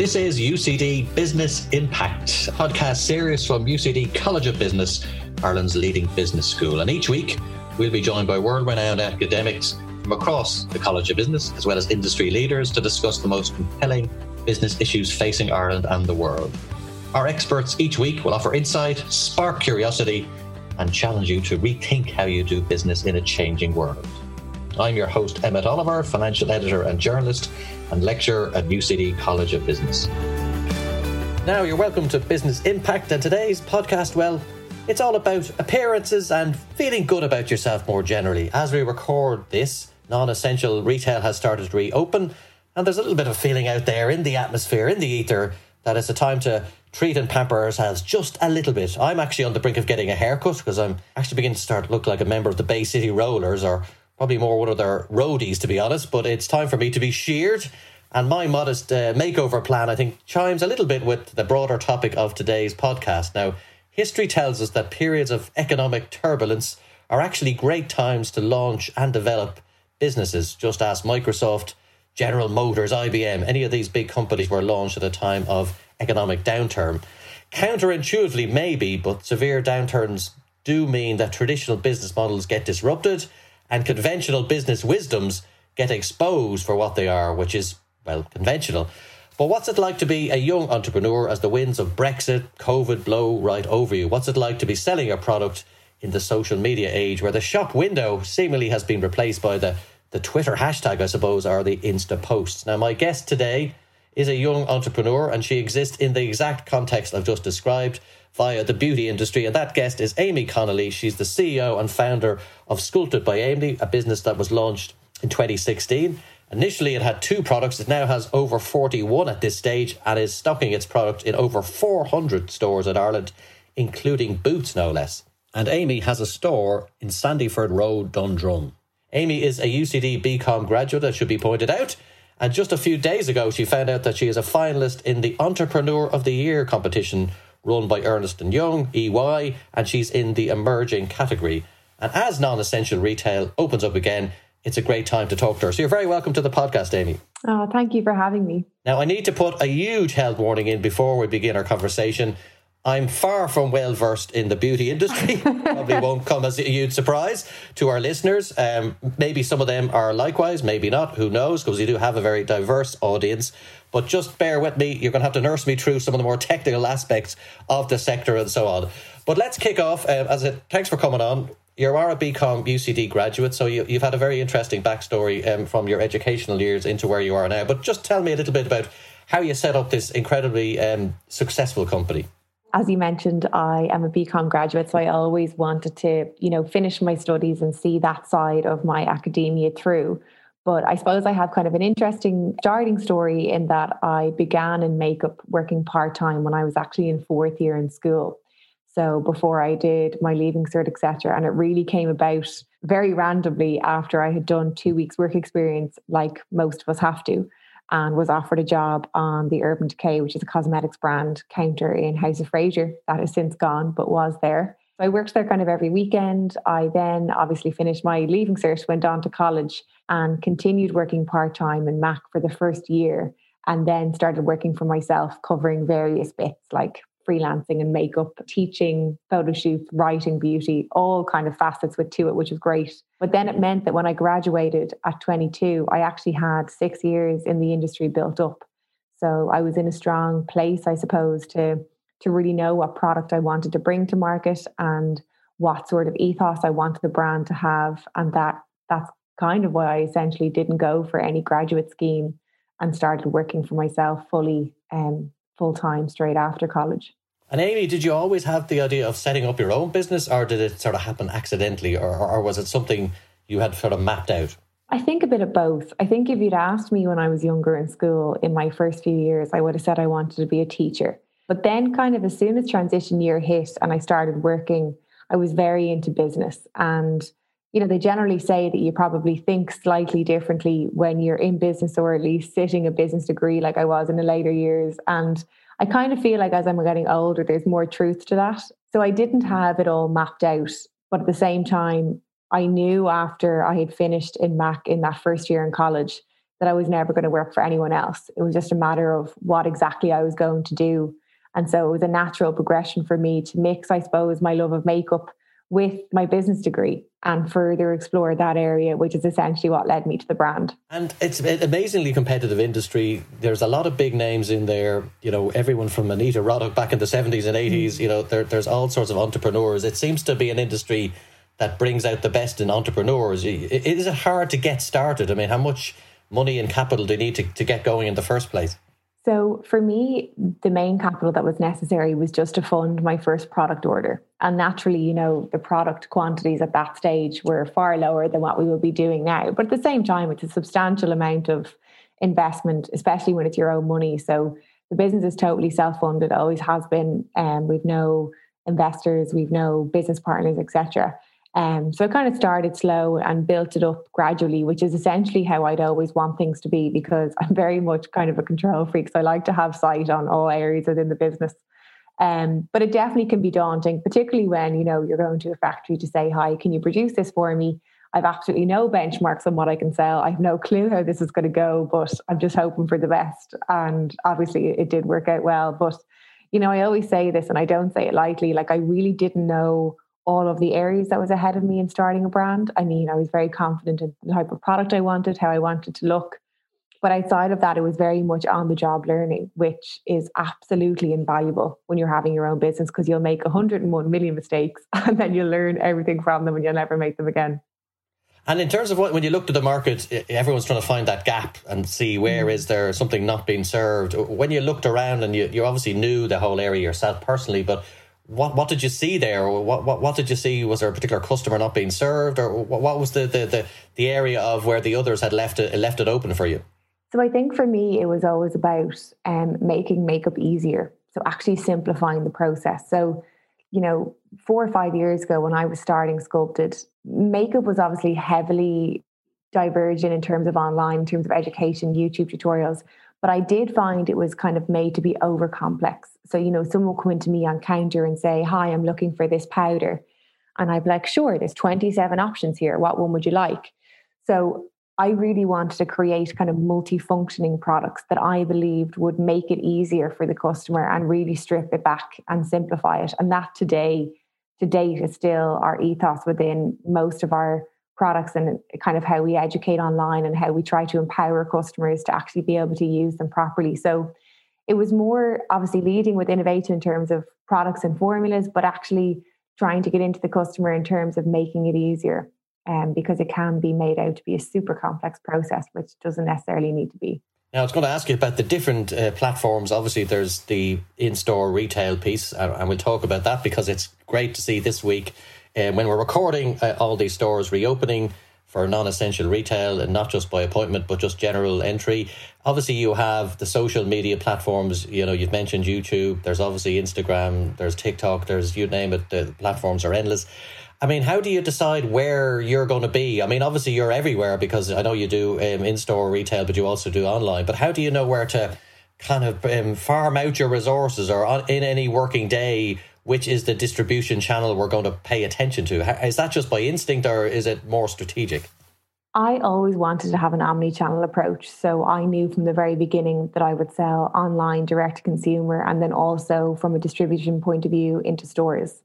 This is UCD Business Impact, a podcast series from UCD College of Business, Ireland's leading business school. And each week, we'll be joined by world renowned academics from across the College of Business, as well as industry leaders, to discuss the most compelling business issues facing Ireland and the world. Our experts each week will offer insight, spark curiosity, and challenge you to rethink how you do business in a changing world. I'm your host, Emmett Oliver, financial editor and journalist, and lecturer at UCD College of Business. Now, you're welcome to Business Impact, and today's podcast, well, it's all about appearances and feeling good about yourself more generally. As we record this, non essential retail has started to reopen, and there's a little bit of feeling out there in the atmosphere, in the ether, that it's a time to treat and pamper ourselves just a little bit. I'm actually on the brink of getting a haircut because I'm actually beginning to start to look like a member of the Bay City Rollers or probably more one of their roadies, to be honest. But it's time for me to be sheared. And my modest uh, makeover plan, I think, chimes a little bit with the broader topic of today's podcast. Now, history tells us that periods of economic turbulence are actually great times to launch and develop businesses. Just ask Microsoft, General Motors, IBM, any of these big companies were launched at a time of economic downturn. Counterintuitively, maybe, but severe downturns do mean that traditional business models get disrupted and conventional business wisdoms get exposed for what they are, which is, well, conventional. But what's it like to be a young entrepreneur as the winds of Brexit, COVID blow right over you? What's it like to be selling a product in the social media age where the shop window seemingly has been replaced by the, the Twitter hashtag, I suppose, or the Insta posts? Now, my guest today is a young entrepreneur and she exists in the exact context I've just described via the beauty industry. And that guest is Aimee Connolly. She's the CEO and founder of Sculpted by Aimee, a business that was launched in 2016. Initially, it had two products. It now has over 41 at this stage and is stocking its product in over 400 stores in Ireland, including Boots, no less. And Aimee has a store in Sandyford Road, Dundrum. Aimee is a UCD BCom graduate, that should be pointed out. And just a few days ago, she found out that she is a finalist in the Entrepreneur of the Year competition run by Ernst & Young, EY, and she's in the emerging category. And as non-essential retail opens up again, it's a great time to talk to her. So you're very welcome to the podcast, Aimee. Oh, thank you for having me. Now, I need to put a huge health warning in before we begin our conversation. I'm far from well versed in the beauty industry. Probably won't come as a huge surprise to our listeners. Um, maybe some of them are likewise, maybe not. Who knows? Because you do have a very diverse audience. But just bear with me. You're going to have to nurse me through some of the more technical aspects of the sector and so on. But let's kick off. Uh, as a thanks for coming on. You are a BCom UCD graduate, so you, have had a very interesting backstory um, from your educational years into where you are now. But just tell me a little bit about how you set up this incredibly um, successful company as you mentioned, I am a BCom graduate, so I always wanted to, you know, finish my studies and see that side of my academia through. But I suppose I have kind of an interesting starting story in that I began in makeup working part time when I was actually in fourth year in school. So before I did my leaving cert, etc., and it really came about very randomly after I had done two weeks work experience, like most of us have to and was offered a job on the Urban Decay, which is a cosmetics brand counter in House of Fraser that has since gone, but was there. So I worked there kind of every weekend. I then obviously finished my leaving cert, went on to college and continued working part time in Mac for the first year, and then started working for myself, covering various bits like freelancing and makeup, teaching, photo shoots, writing, beauty, all kind of facets with to it, which was great. But then it meant that when I graduated at 22, I actually had six years in the industry built up. So I was in a strong place, I suppose, to to really know what product I wanted to bring to market and what sort of ethos I wanted the brand to have. And that that's kind of why I essentially didn't go for any graduate scheme and started working for myself fully um, full time straight after college. And Aimee, did you always have the idea of setting up your own business, or did it sort of happen accidentally, or, or was it something you had sort of mapped out? I think a bit of both. I think if you'd asked me when I was younger in school, in my first few years, I would have said I wanted to be a teacher. But then, kind of as soon as transition year hit and I started working, I was very into business. And, you know, they generally say that you probably think slightly differently when you're in business or at least sitting a business degree like I was in the later years. And I kind of feel like as I'm getting older, there's more truth to that. So I didn't mm. have it all mapped out. But at the same time, I knew after I had finished in Mac in that first year in college that I was never going to work for anyone else. It was just a matter of what exactly I was going to do. And so it was a natural progression for me to mix, I suppose, my love of makeup with my business degree and further explore that area, which is essentially what led me to the brand. And it's an amazingly competitive industry. There's a lot of big names in there. You know, everyone from Anita Roddick back in the 70s and 80s, mm. you know, there, there's all sorts of entrepreneurs. It seems to be an industry that brings out the best in entrepreneurs. Is it hard to get started? I mean, how much money and capital do you need to, to get going in the first place? So, for me, the main capital that was necessary was just to fund my first product order. And naturally, you know, the product quantities at that stage were far lower than what we will be doing now. But at the same time, it's a substantial amount of investment, especially when it's your own money. So, the business is totally self funded, always has been. Um, we've no investors, we've no business partners, etc. Um, so I kind of started slow and built it up gradually, which is essentially how I'd always want things to be because I'm very much kind of a control freak. So I like to have sight on all areas within the business. Um, but it definitely can be daunting, particularly when you know you're going to a factory to say, "Hi, can you produce this for me?" I've absolutely no benchmarks on what I can sell. I have no clue how this is going to go, but I'm just hoping for the best. And obviously, it did work out well. But you know, I always say this, and I don't say it lightly. Like I really didn't know all of the areas that was ahead of me in starting a brand. I mean, I was very confident in the type of product I wanted, how I wanted to look. But outside of that, it was very much on the job learning, which is absolutely invaluable when you're having your own business because you'll make 101 million mistakes and then you'll learn everything from them and you'll never make them again. And in terms of what, when you looked at the market, everyone's trying to find that gap and see where mm. is there something not being served. When you looked around and you, you obviously knew the whole area yourself personally, but what what did you see there? What what what did you see? Was there a particular customer not being served, or what, what was the, the the the area of where the others had left it left it open for you? So I think for me, it was always about um, making makeup easier. So actually simplifying the process. So you know, four or five years ago when I was starting Sculpted, makeup was obviously heavily divergent in terms of online, in terms of education, YouTube tutorials. But I did find it was kind of made to be over complex. So, you know, someone will come into me on counter and say, Hi, I'm looking for this powder. And I'd be like, Sure, there's 27 options here. What one would you like? So, I really wanted to create kind of multi-functioning products that I believed would make it easier for the customer and really strip it back and simplify it. And that today, to date, is still our ethos within most of our products and kind of how we educate online and how we try to empower customers to actually be able to use them properly. So it was more obviously leading with innovation in terms of products and formulas, but actually trying to get into the customer in terms of making it easier. Um, because it can be made out to be a super complex process, which doesn't necessarily need to be. Now, I was going to ask you about the different uh, platforms. Obviously, there's the in store retail piece, and we'll talk about that because it's great to see this week um, when we're recording uh, all these stores reopening for non-essential retail and not just by appointment but just general entry. Obviously you have the social media platforms you know you've mentioned youtube there's obviously instagram there's tiktok there's you name it the platforms are endless. I mean how do you decide where you're going to be? I mean obviously you're everywhere because i know you do um, in-store retail but you also do online. But how do you know where to kind of um, farm out your resources or on, in any working day which is the distribution channel we're going to pay attention to? Is that just by instinct or is it more strategic? I always wanted to have an omni channel approach. So I knew from the very beginning that I would sell online, direct to consumer, and then also from a distribution point of view into stores.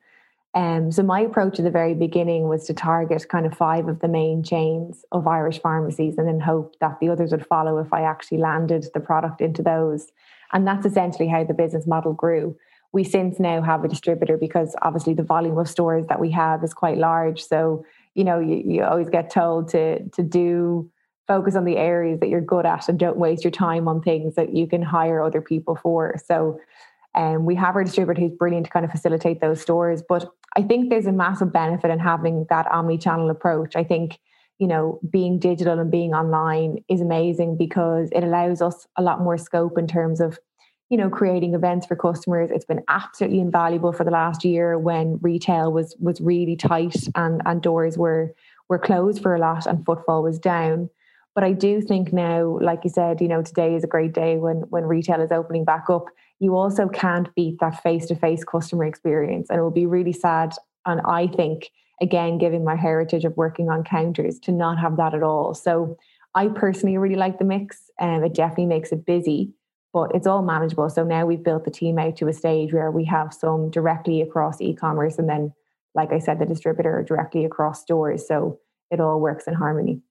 Um, so my approach at the very beginning was to target kind of five of the main chains of Irish pharmacies and then hope that the others would follow if I actually landed the product into those. And that's essentially how the business model grew we since now have a distributor because obviously the volume of stores that we have is quite large. So, you know, you, you always get told to to do focus on the areas that you're good at and don't waste your time on things that you can hire other people for. So um, we have our distributor who's brilliant to kind of facilitate those stores. But I think there's a massive benefit in having that omni-channel approach. I think, you know, being digital and being online is amazing because it allows us a lot more scope in terms of you know creating events for customers. It's been absolutely invaluable for the last year when retail was was really tight and and doors were were closed for a lot and footfall was down. But i do think now like you said you know today is a great day when when retail is opening back up. You also can't beat that face to face customer experience and it will be really sad and i think again given my heritage of working on counters to not have that at all. So I personally really like the mix and um, it definitely makes it busy, but it's all manageable. So now we've built the team out to a stage where we have some directly across e-commerce and then, like I said, the distributor directly across stores. So it all works in harmony.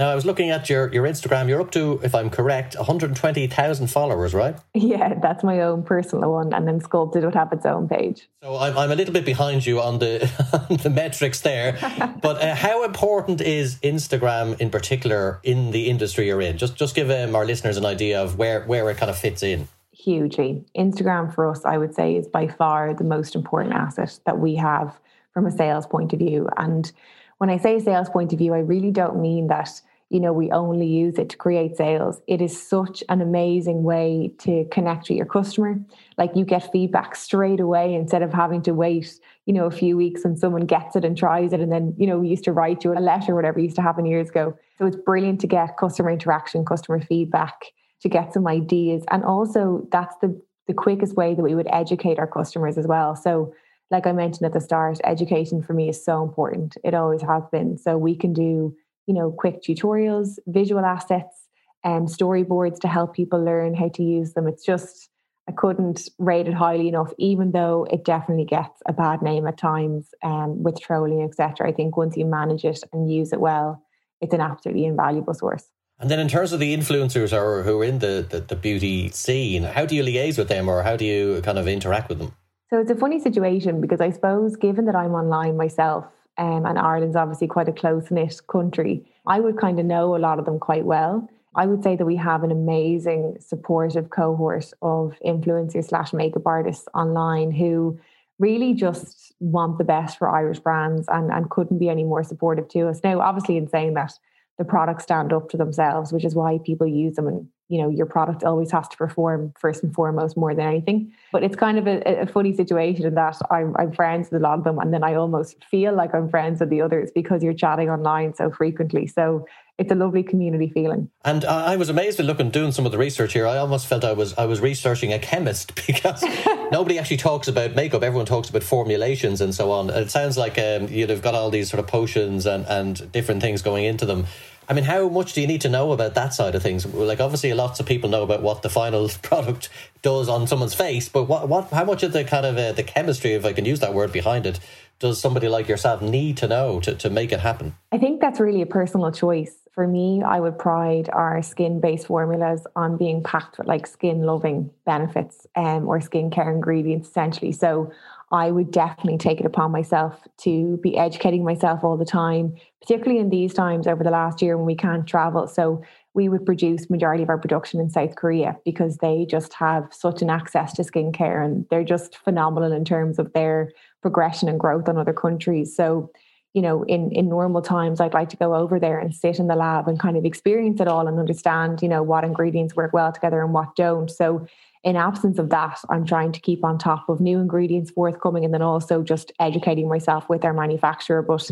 Now, I was looking at your, your Instagram. You're up to, if I'm correct, 120,000 followers, right? Yeah, that's my own personal one. And then Sculpted would have its own page. So I'm, I'm a little bit behind you on the, on the metrics there. but uh, how important is Instagram in particular in the industry you're in? Just, just give um, our listeners an idea of where, where it kind of fits in. Hugely. Instagram for us, I would say, is by far the most important asset that we have from a sales point of view. And when I say sales point of view, I really don't mean that you know, we only use it to create sales. It is such an amazing way to connect with your customer. Like you get feedback straight away instead of having to wait, you know, a few weeks and someone gets it and tries it. And then, you know, we used to write you a letter, whatever used to happen years ago. So it's brilliant to get customer interaction, customer feedback, to get some ideas. And also that's the the quickest way that we would educate our customers as well. So like I mentioned at the start, education for me is so important. It always has been. So we can do you know, quick tutorials, visual assets, and um, storyboards to help people learn how to use them. It's just, I couldn't rate it highly enough, even though it definitely gets a bad name at times um, with trolling, etc. I think once you manage it and use it well, it's an absolutely invaluable source. And then in terms of the influencers or who are in the, the, the beauty scene, how do you liaise with them or how do you kind of interact with them? So it's a funny situation because I suppose, given that I'm online myself, um, and Ireland's obviously quite a close knit country. I would kind of know a lot of them quite well. I would say that we have an amazing supportive cohort of influencers slash makeup artists online who really just want the best for Irish brands and, and couldn't be any more supportive to us. Now, obviously, in saying that, the products stand up to themselves, which is why people use them. And you know, your product always has to perform first and foremost more than anything. But it's kind of a, a funny situation in that I'm, I'm friends with a lot of them, and then I almost feel like I'm friends with the others because you're chatting online so frequently. So it's a lovely community feeling. And I was amazed at looking doing some of the research here. I almost felt I was I was researching a chemist because nobody actually talks about makeup. Everyone talks about formulations and so on. It sounds like um, you've got all these sort of potions and and different things going into them. I mean, how much do you need to know about that side of things? Like, obviously, lots of people know about what the final product does on someone's face, but what, what, how much of the kind of uh, the chemistry, if I can use that word behind it, does somebody like yourself need to know to, to make it happen? I think that's really a personal choice. For me, I would pride our skin based formulas on being packed with like skin loving benefits um, or skincare ingredients, essentially. So I would definitely take it upon myself to be educating myself all the time, particularly in these times over the last year when we can't travel. So we would produce majority of our production in South Korea because they just have such an access to skincare and they're just phenomenal in terms of their progression and growth on other countries. So, you know, in in normal times, I'd like to go over there and sit in the lab and kind of experience it all and understand, you know, what ingredients work well together and what don't. So in absence of that, I'm trying to keep on top of new ingredients forthcoming and then also just educating myself with our manufacturer. But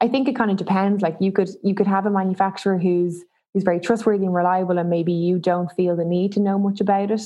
I think it kind of depends. Like you could you could have a manufacturer who's who's very trustworthy and reliable, and maybe you don't feel the need to know much about it.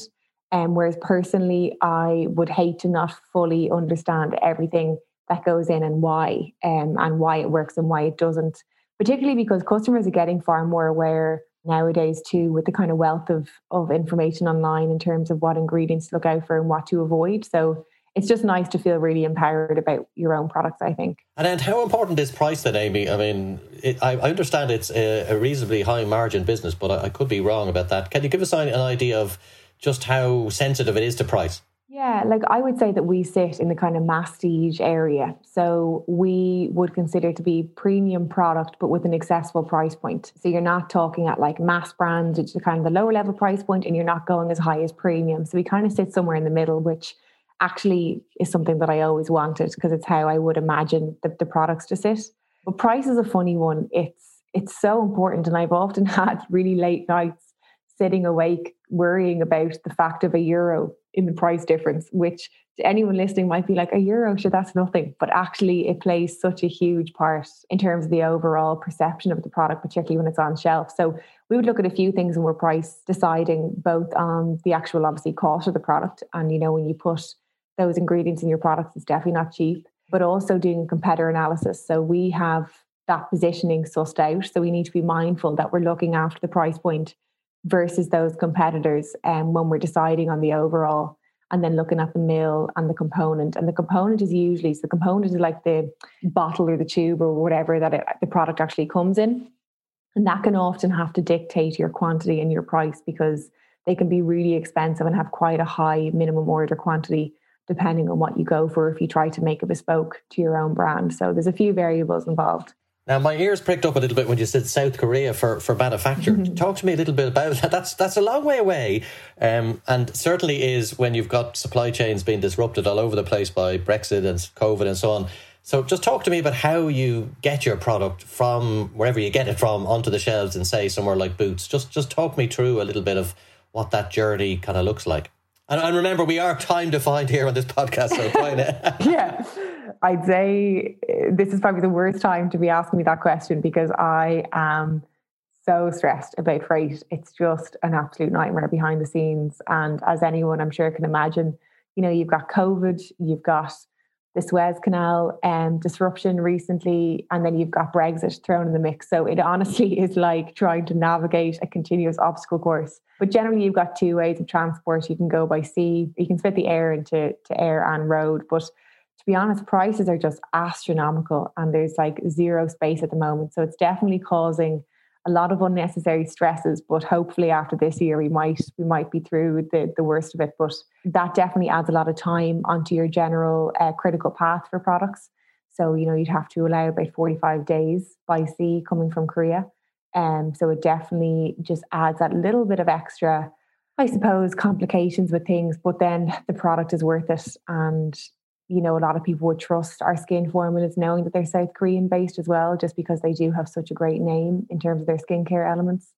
And um, whereas personally, I would hate to not fully understand everything that goes in and why, um, and why it works and why it doesn't. Particularly because customers are getting far more aware nowadays too with the kind of wealth of of information online in terms of what ingredients to look out for and what to avoid. So it's just nice to feel really empowered about your own products i think. And then how important is price then aimee? I mean it, I, I, understand it's a, a, reasonably high margin business but I, I could be wrong about that. Can you give us an idea of just how sensitive it is to price yeah, like I would say that we sit in the kind of masstige area. So we would consider to be premium product, but with an accessible price point. So you're not talking at like mass brands, which is kind of the lower level price point, and you're not going as high as premium. So we kind of sit somewhere in the middle, which actually is something that I always wanted because it's how I would imagine the, the products to sit. But price is a funny one. It's it's so important, and I've often had really late nights sitting awake worrying about the fact of a euro in the price difference, which to anyone listening might be like a euro, sure, that's nothing. But actually, it plays such a huge part in terms of the overall perception of the product, particularly when it's on shelf. So we would look at a few things when we're price deciding, both on the actual, obviously, cost of the product. And, you know, when you put those ingredients in your products, it's definitely not cheap, but also doing competitor analysis. So we have that positioning sussed out. So we need to be mindful that we're looking after the price point versus those competitors um, when we're deciding on the overall and then looking at the mill and the component. And the component is usually, so the component is like the bottle or the tube or whatever that it, the product actually comes in. And that can often have to dictate your quantity and your price because they can be really expensive and have quite a high minimum order quantity depending on what you go for if you try to make a bespoke to your own brand. So there's a few variables involved. Now, my ears pricked up a little bit when you said South Korea for, for manufacture. Mm-hmm. Talk to me a little bit about that. That's that's a long way away, um, and certainly is when you've got supply chains being disrupted all over the place by Brexit and COVID and so on. So, just talk to me about how you get your product from wherever you get it from onto the shelves and say somewhere like Boots. Just just talk me through a little bit of what that journey kind of looks like. And, and remember, we are time defined here on this podcast, so yeah. I'd say uh, this is probably the worst time to be asking me that question because I am so stressed about freight. It's just an absolute nightmare behind the scenes. And as anyone I'm sure can imagine, you know, you've got COVID, you've got the Suez Canal um, disruption recently, and then you've got Brexit thrown in the mix. So it honestly is like trying to navigate a continuous obstacle course. But generally, you've got two ways of transport. You can go by sea, you can split the air into to air and road. But to be honest, prices are just astronomical and there's like zero space at the moment. So it's definitely causing a lot of unnecessary stresses. But hopefully after this year we might we might be through the, the worst of it. But that definitely adds a lot of time onto your general uh, critical path for products. So, you know, you'd have to allow about 45 days by sea coming from Korea. Um, so it definitely just adds that little bit of extra I suppose complications with things, but then the product is worth it. And you know, a lot of people would trust our skin formulas knowing that they're South Korean based as well, just because they do have such a great name in terms of their skincare elements.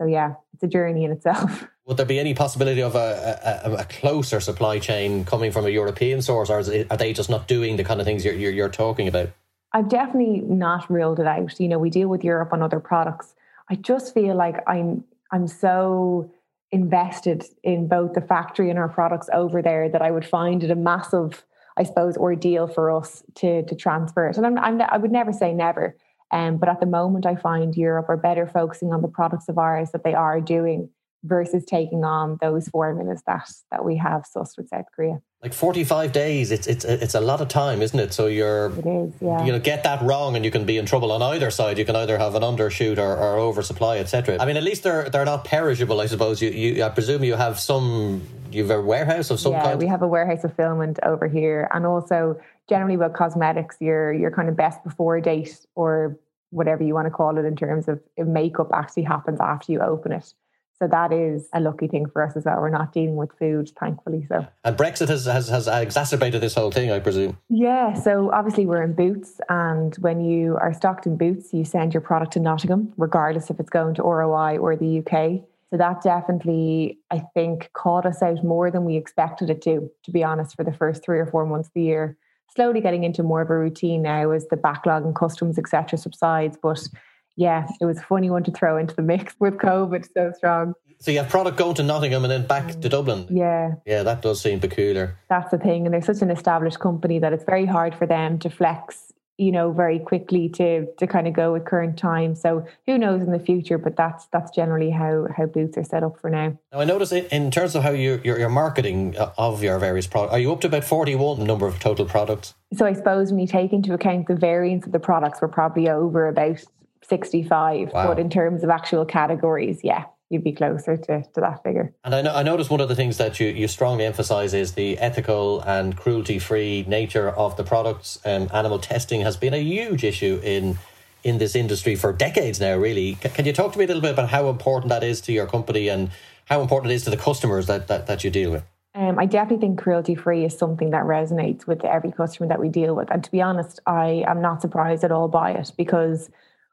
So yeah, it's a journey in itself. Would there be any possibility of a, a, a closer supply chain coming from a European source, or it, are they just not doing the kind of things you're, you're, you're talking about? I've definitely not ruled it out. You know, we deal with Europe on other products. I just feel like I'm I'm so invested in both the factory and our products over there that I would find it a massive I suppose, ordeal for us to to transfer it. And I'm, I'm I would never say never. Um, but at the moment, I find Europe are better focusing on the products of ours that they are doing versus taking on those formulas that that we have sussed with South Korea. Like forty five days, it's it's it's a lot of time, isn't it? So you're it is, yeah. You know, get that wrong, and you can be in trouble on either side. You can either have an undershoot or, or oversupply, etc. I mean, at least they're they're not perishable. I suppose you, you I presume you have some you have a warehouse of some yeah, kind. we have a warehouse fulfillment over here, and also generally with cosmetics, your your kind of best before date or whatever you want to call it in terms of makeup actually happens after you open it. So that is a lucky thing for us as well. We're not dealing with food, thankfully. So and Brexit has, has has exacerbated this whole thing, I presume. Yeah. So obviously we're in Boots, and when you are stocked in Boots, you send your product to Nottingham, regardless if it's going to ROI or the UK. So that definitely, I think, caught us out more than we expected it to. To be honest, for the first three or four months of the year, slowly getting into more of a routine now as the backlog and customs etc. subsides, but yeah, it was a funny one to throw into the mix with COVID so strong. So you have product going to Nottingham and then back to. Dublin. Yeah. Yeah, that does seem peculiar. That's the thing. And they're such an established company that it's very hard for them to flex, you know, very quickly to to kind of go with current times. So who knows in the future, but that's that's generally how how boots are set up for now. Now I notice in terms of how you your, your marketing uh, of your various products, are you up to about 41 number of total products? So I suppose when you take into account the variance of the products, we're probably over about 65. Wow. But in terms of actual categories, yeah, you'd be closer to, to that figure. And I, know, I noticed one of the things that you, you strongly emphasize is the ethical and cruelty free nature of the products. Um, animal testing has been a huge issue in in this industry for decades now, really. C- can you talk to me a little bit about how important that is to your company and how important it is to the customers that, that, that you deal with? Um, I definitely think cruelty free is something that resonates with every customer that we deal with. And to be honest, I am not surprised at all by it because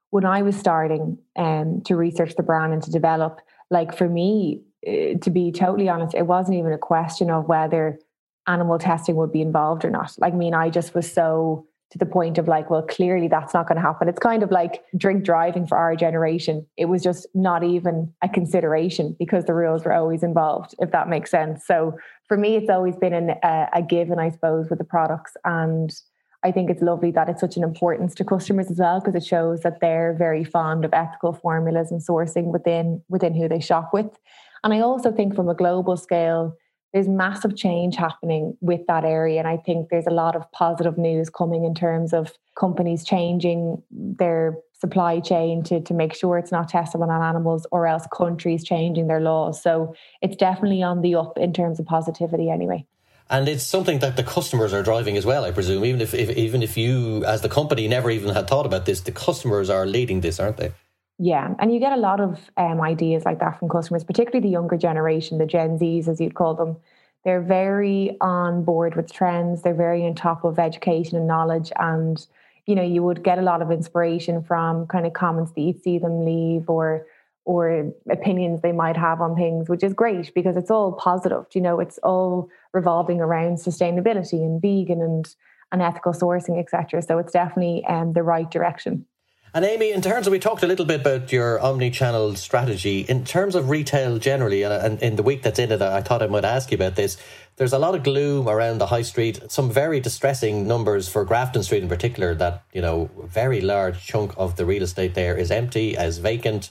when I was starting um, to research the brand and to develop, like for me, uh, to be totally honest, it wasn't even a question of whether animal testing would be involved or not. Like, I mean, I just was so to the point of like, well, clearly that's not going to happen. It's kind of like drink driving for our generation. It was just not even a consideration because the rules were always involved, if that makes sense. So for me, it's always been an, a, a given, I suppose, with the products. And I think it's lovely that it's such an importance to customers as well because it shows that they're very fond of ethical formulas and sourcing within within who they shop with. And I also think from a global scale, there's massive change happening with that area. And I think there's a lot of positive news coming in terms of companies changing their supply chain to, to make sure it's not testable on animals or else countries changing their laws. So it's definitely on the up in terms of positivity anyway. And it's something that the customers are driving as well, I presume. Even if, if even if you, as the company, never even had thought about this, the customers are leading this, aren't they? Yeah, and you get a lot of um, ideas like that from customers, particularly the younger generation, the Gen Zs, as you'd call them. They're very on board with trends. They're very on top of education and knowledge, and you know, you would get a lot of inspiration from kind of comments that you'd see them leave or or opinions they might have on things, which is great because it's all positive. You know, it's all revolving around sustainability and vegan and and ethical sourcing, etc. So it's definitely um, the right direction. And Aimee, in terms of, we talked a little bit about your omni-channel strategy. In terms of retail generally, and, and in the week that's in it, I thought I might ask you about this. There's a lot of gloom around the high street. Some very distressing numbers for Grafton Street in particular. That you know, very large chunk of the real estate there is empty, as vacant.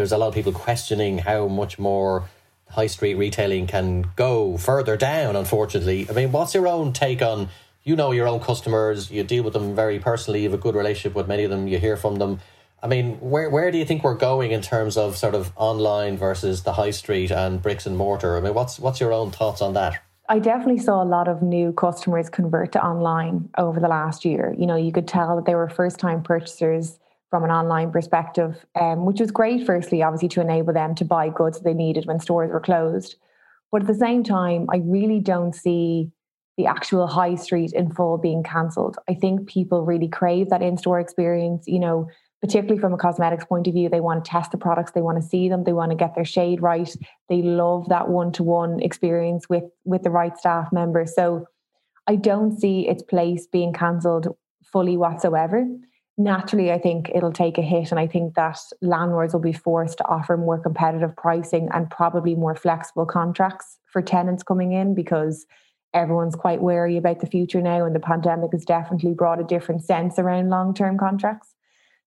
There's a lot of people questioning how much more high street retailing can go further down. Unfortunately, I mean, what's your own take on? you know your own customers, you deal with them very personally, you have a good relationship with many of them, you hear from them. I mean, where where do you think we're going in terms of sort of online versus the high street and bricks and mortar? I mean, what's what's your own thoughts on that? I definitely saw a lot of new customers convert to online over the last year. You know, you could tell that they were first time purchasers from an online perspective, um, which was great, firstly, obviously, to enable them to buy goods they needed when stores were closed. But at the same time, I really don't see the actual high street in full being cancelled. I think people really crave that in store experience, you know, particularly from a cosmetics point of view. They want to test the products, they want to see them, they want to get their shade right. They love that one to one experience with, with the right staff member. So I don't see its place being cancelled fully whatsoever. Naturally, I think it'll take a hit, and I think that landlords will be forced to offer more competitive pricing and probably more flexible contracts for tenants coming in because everyone's quite wary about the future now, and the pandemic has definitely brought a different sense around long term contracts.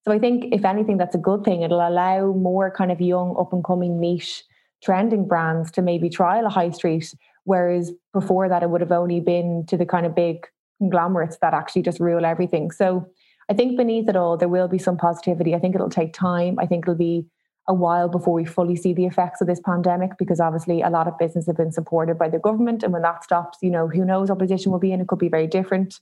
So I think, if anything, that's a good thing. It'll allow more kind of young, up and coming niche trending brands to maybe trial a high street, whereas before that, it would have only been to the kind of big conglomerates that actually just rule everything. So I think beneath it all, there will be some positivity. I think it'll take time. I think it'll be a while before we fully see the effects of this pandemic because obviously a lot of business have been supported by the government and when that stops you know who knows what position we'll be in it could be very different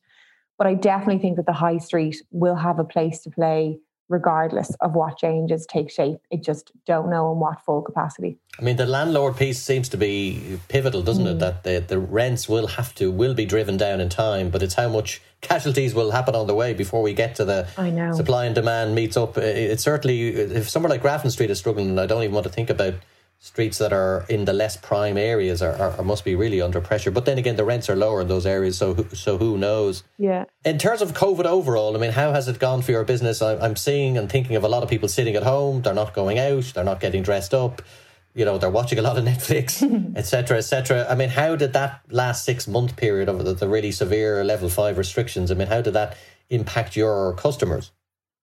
but i definitely think that the high street will have a place to play regardless of what changes take shape. It just don't know in what full capacity. I mean, the landlord piece seems to be pivotal, doesn't mm. it? That the, the rents will have to will be driven down in time, but it's how much casualties will happen on the way before we get to the I know. supply and demand meets up. It's certainly if somewhere like Grafton Street is struggling, I don't even want to think about streets that are in the less prime areas are, are, are, must be really under pressure. But then again, the rents are lower in those areas, so so who knows? Yeah. In terms of COVID overall, I mean, how has it gone for your business? I, I'm seeing and thinking of a lot of people sitting at home. They're not going out. They're not getting dressed up. You know, they're watching a lot of Netflix, etc., etc. I mean, how did that last six month period of the, the really severe level five restrictions? I mean, how did that impact your customers?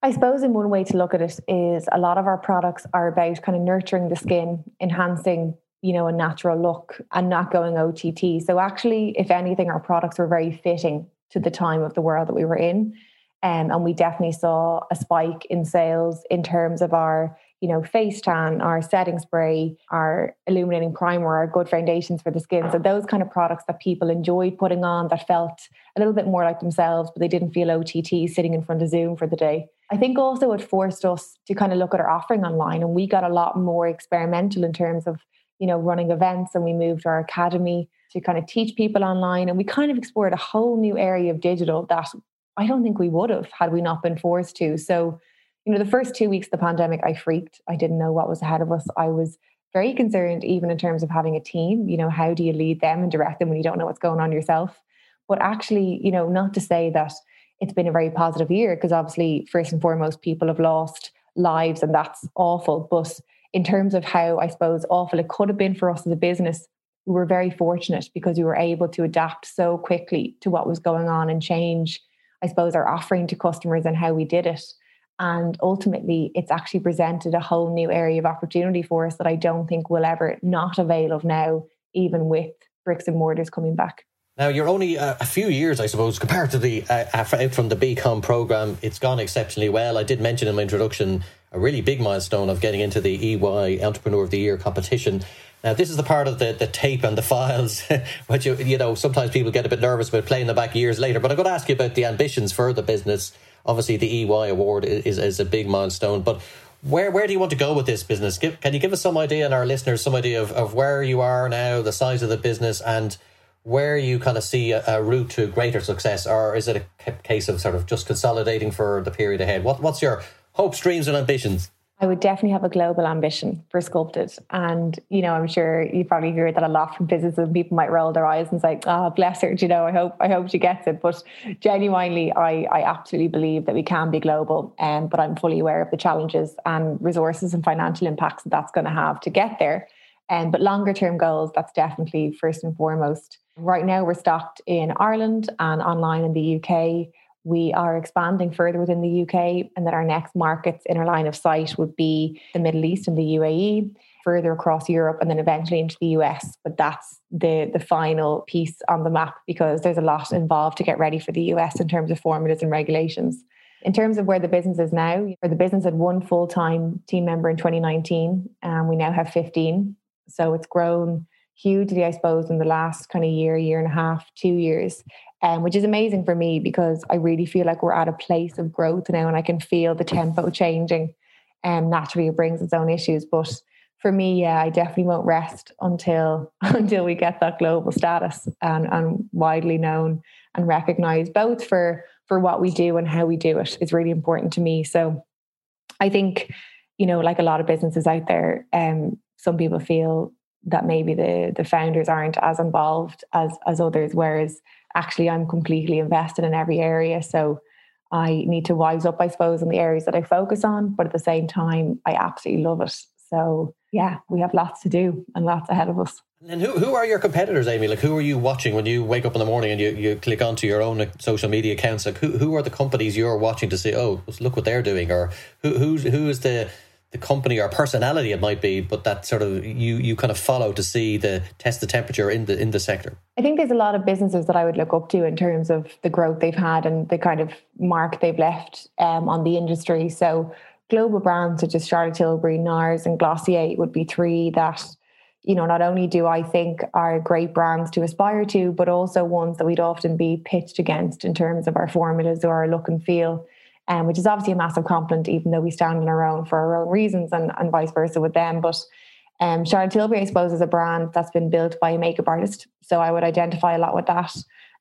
I suppose in one way to look at it is a lot of our products are about kind of nurturing the skin, enhancing, you know, a natural look and not going OTT. So actually, if anything, our products were very fitting to the time of the world that we were in. Um, and we definitely saw a spike in sales in terms of our you know, face tan, our setting spray, our illuminating primer, our good foundations for the skin. So those kind of products that people enjoyed putting on that felt a little bit more like themselves, but they didn't feel OTT sitting in front of Zoom for the day. I think also it forced us to kind of look at our offering online and we got a lot more experimental in terms of, you know, running events and we moved our academy to kind of teach people online and we kind of explored a whole new area of digital that I don't think we would have had we not been forced to. So you know, the first two weeks of the pandemic, I freaked. I didn't know what was ahead of us. I was very concerned, even in terms of having a team. You know, how do you lead them and direct them when you don't know what's going on yourself? But actually, you know, not to say that it's been a very positive year, because obviously, first and foremost, people have lost lives and that's awful. But in terms of how I suppose awful it could have been for us as a business, we were very fortunate because we were able to adapt so quickly to what was going on and change I suppose, our offering to customers and how we did it. And ultimately, it's actually presented a whole new area of opportunity for us that I don't think we'll ever not avail of now, even with bricks and mortars coming back. Now, you're only a, a few years, I suppose, compared to the uh, out from the BCom program. It's gone exceptionally well. I did mention in my introduction a really big milestone of getting into the EY Entrepreneur of the Year competition. Now, this is the part of the, the tape and the files, which you, you know sometimes people get a bit nervous about playing them back years later. But I'm going to ask you about the ambitions for the business. Obviously, the EY award is, is a big milestone, but where where do you want to go with this business? Give, can you give us some idea and our listeners some idea of, of where you are now, the size of the business, and where you kind of see a, a route to greater success, or is it a case of sort of just consolidating for the period ahead? What what's your hopes, dreams, and ambitions? I would definitely have a global ambition for Sculpted. And, you know, I'm sure you probably hear that a lot from businesses and people might roll their eyes and say, oh, bless her, you know, I hope I hope she gets it. But genuinely, I, I absolutely believe that we can be global. Um, but I'm fully aware of the challenges and resources and financial impacts that that's going to have to get there. Um, but longer term goals, that's definitely first and foremost. Right now, we're stocked in Ireland and online in the UK we are expanding further within the UK, and that our next markets in our line of sight would be the Middle East and the UAE, further across Europe, and then eventually into the US. But that's the the final piece on the map because there's a lot involved to get ready for the US in terms of formulas and regulations. In terms of where the business is now, the business had one full time team member in 2019, and we now have 15. So it's grown hugely, I suppose, in the last kind of year, year and a half, two years um, which is amazing for me because I really feel like we're at a place of growth now and I can feel the tempo changing. And um, naturally, it brings its own issues. But for me, yeah, I definitely won't rest until until we get that global status and, and widely known and recognized, both for for what we do and how we do it is really important to me. So I think, you know, like a lot of businesses out there, um, some people feel that maybe the the founders aren't as involved as as others, whereas actually I'm completely invested in every area. So I need to wise up, I suppose, in the areas that I focus on, but at the same time, I absolutely love it. So yeah, we have lots to do and lots ahead of us. And who, who are your competitors, Aimee? Like, who are you watching when you wake up in the morning and you, you click onto your own social media accounts? Like, who, who are the companies you're watching to say, oh, look what they're doing? Or who, who's, who is the, the company or personality it might be, but that sort of you you kind of follow to see the test the temperature in the in the sector. I think there's a lot of businesses that I would look up to in terms of the growth they've had and the kind of mark they've left um, on the industry. So global brands such as Charlotte Tilbury, NARS, and Glossier would be three that you know not only do I think are great brands to aspire to, but also ones that we'd often be pitched against in terms of our formulas or our look and feel um, which is obviously a massive compliment, even though we stand on our own for our own reasons and, and vice versa with them. But um, Charlotte Tilbury, I suppose, is a brand that's been built by a makeup artist. So I would identify a lot with that.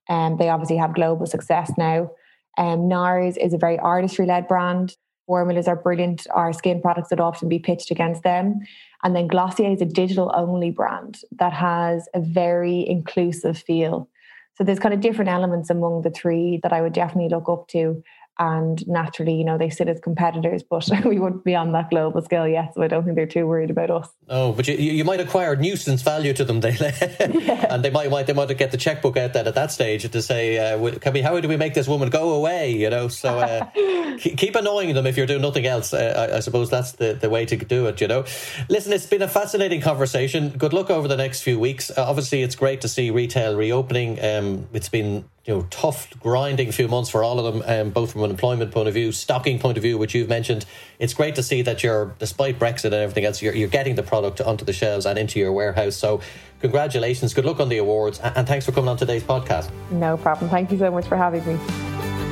Um, they obviously have global success now. Um, NARS is a very artistry led brand. Formulas are brilliant. Our skin products would often be pitched against them. And then Glossier is a digital only brand that has a very inclusive feel. So there's kind of different elements among the three that I would definitely look up to and naturally, you know, they sit as competitors, but we wouldn't be on that global scale yet, so I don't think they're too worried about us. Oh, but you, you might acquire nuisance value to them, they yeah. and they might, might they might get the checkbook out then at that stage to say, uh, "Can we? How do we make this woman go away?" You know, so uh, keep annoying them if you're doing nothing else. Uh, I, I, suppose that's the, the way to do it. You know, listen, it's been a fascinating conversation. Good luck over the next few weeks. Uh, obviously, it's great to see retail reopening. Um, it's been you know tough grinding few months for all of them um, both from an employment point of view stocking point of view which you've mentioned. It's great to see that you're despite brexit and everything else you're, you're getting the product onto the shelves and into your warehouse. So congratulations good luck on the awards and thanks for coming on today's podcast. No problem. Thank you so much for having me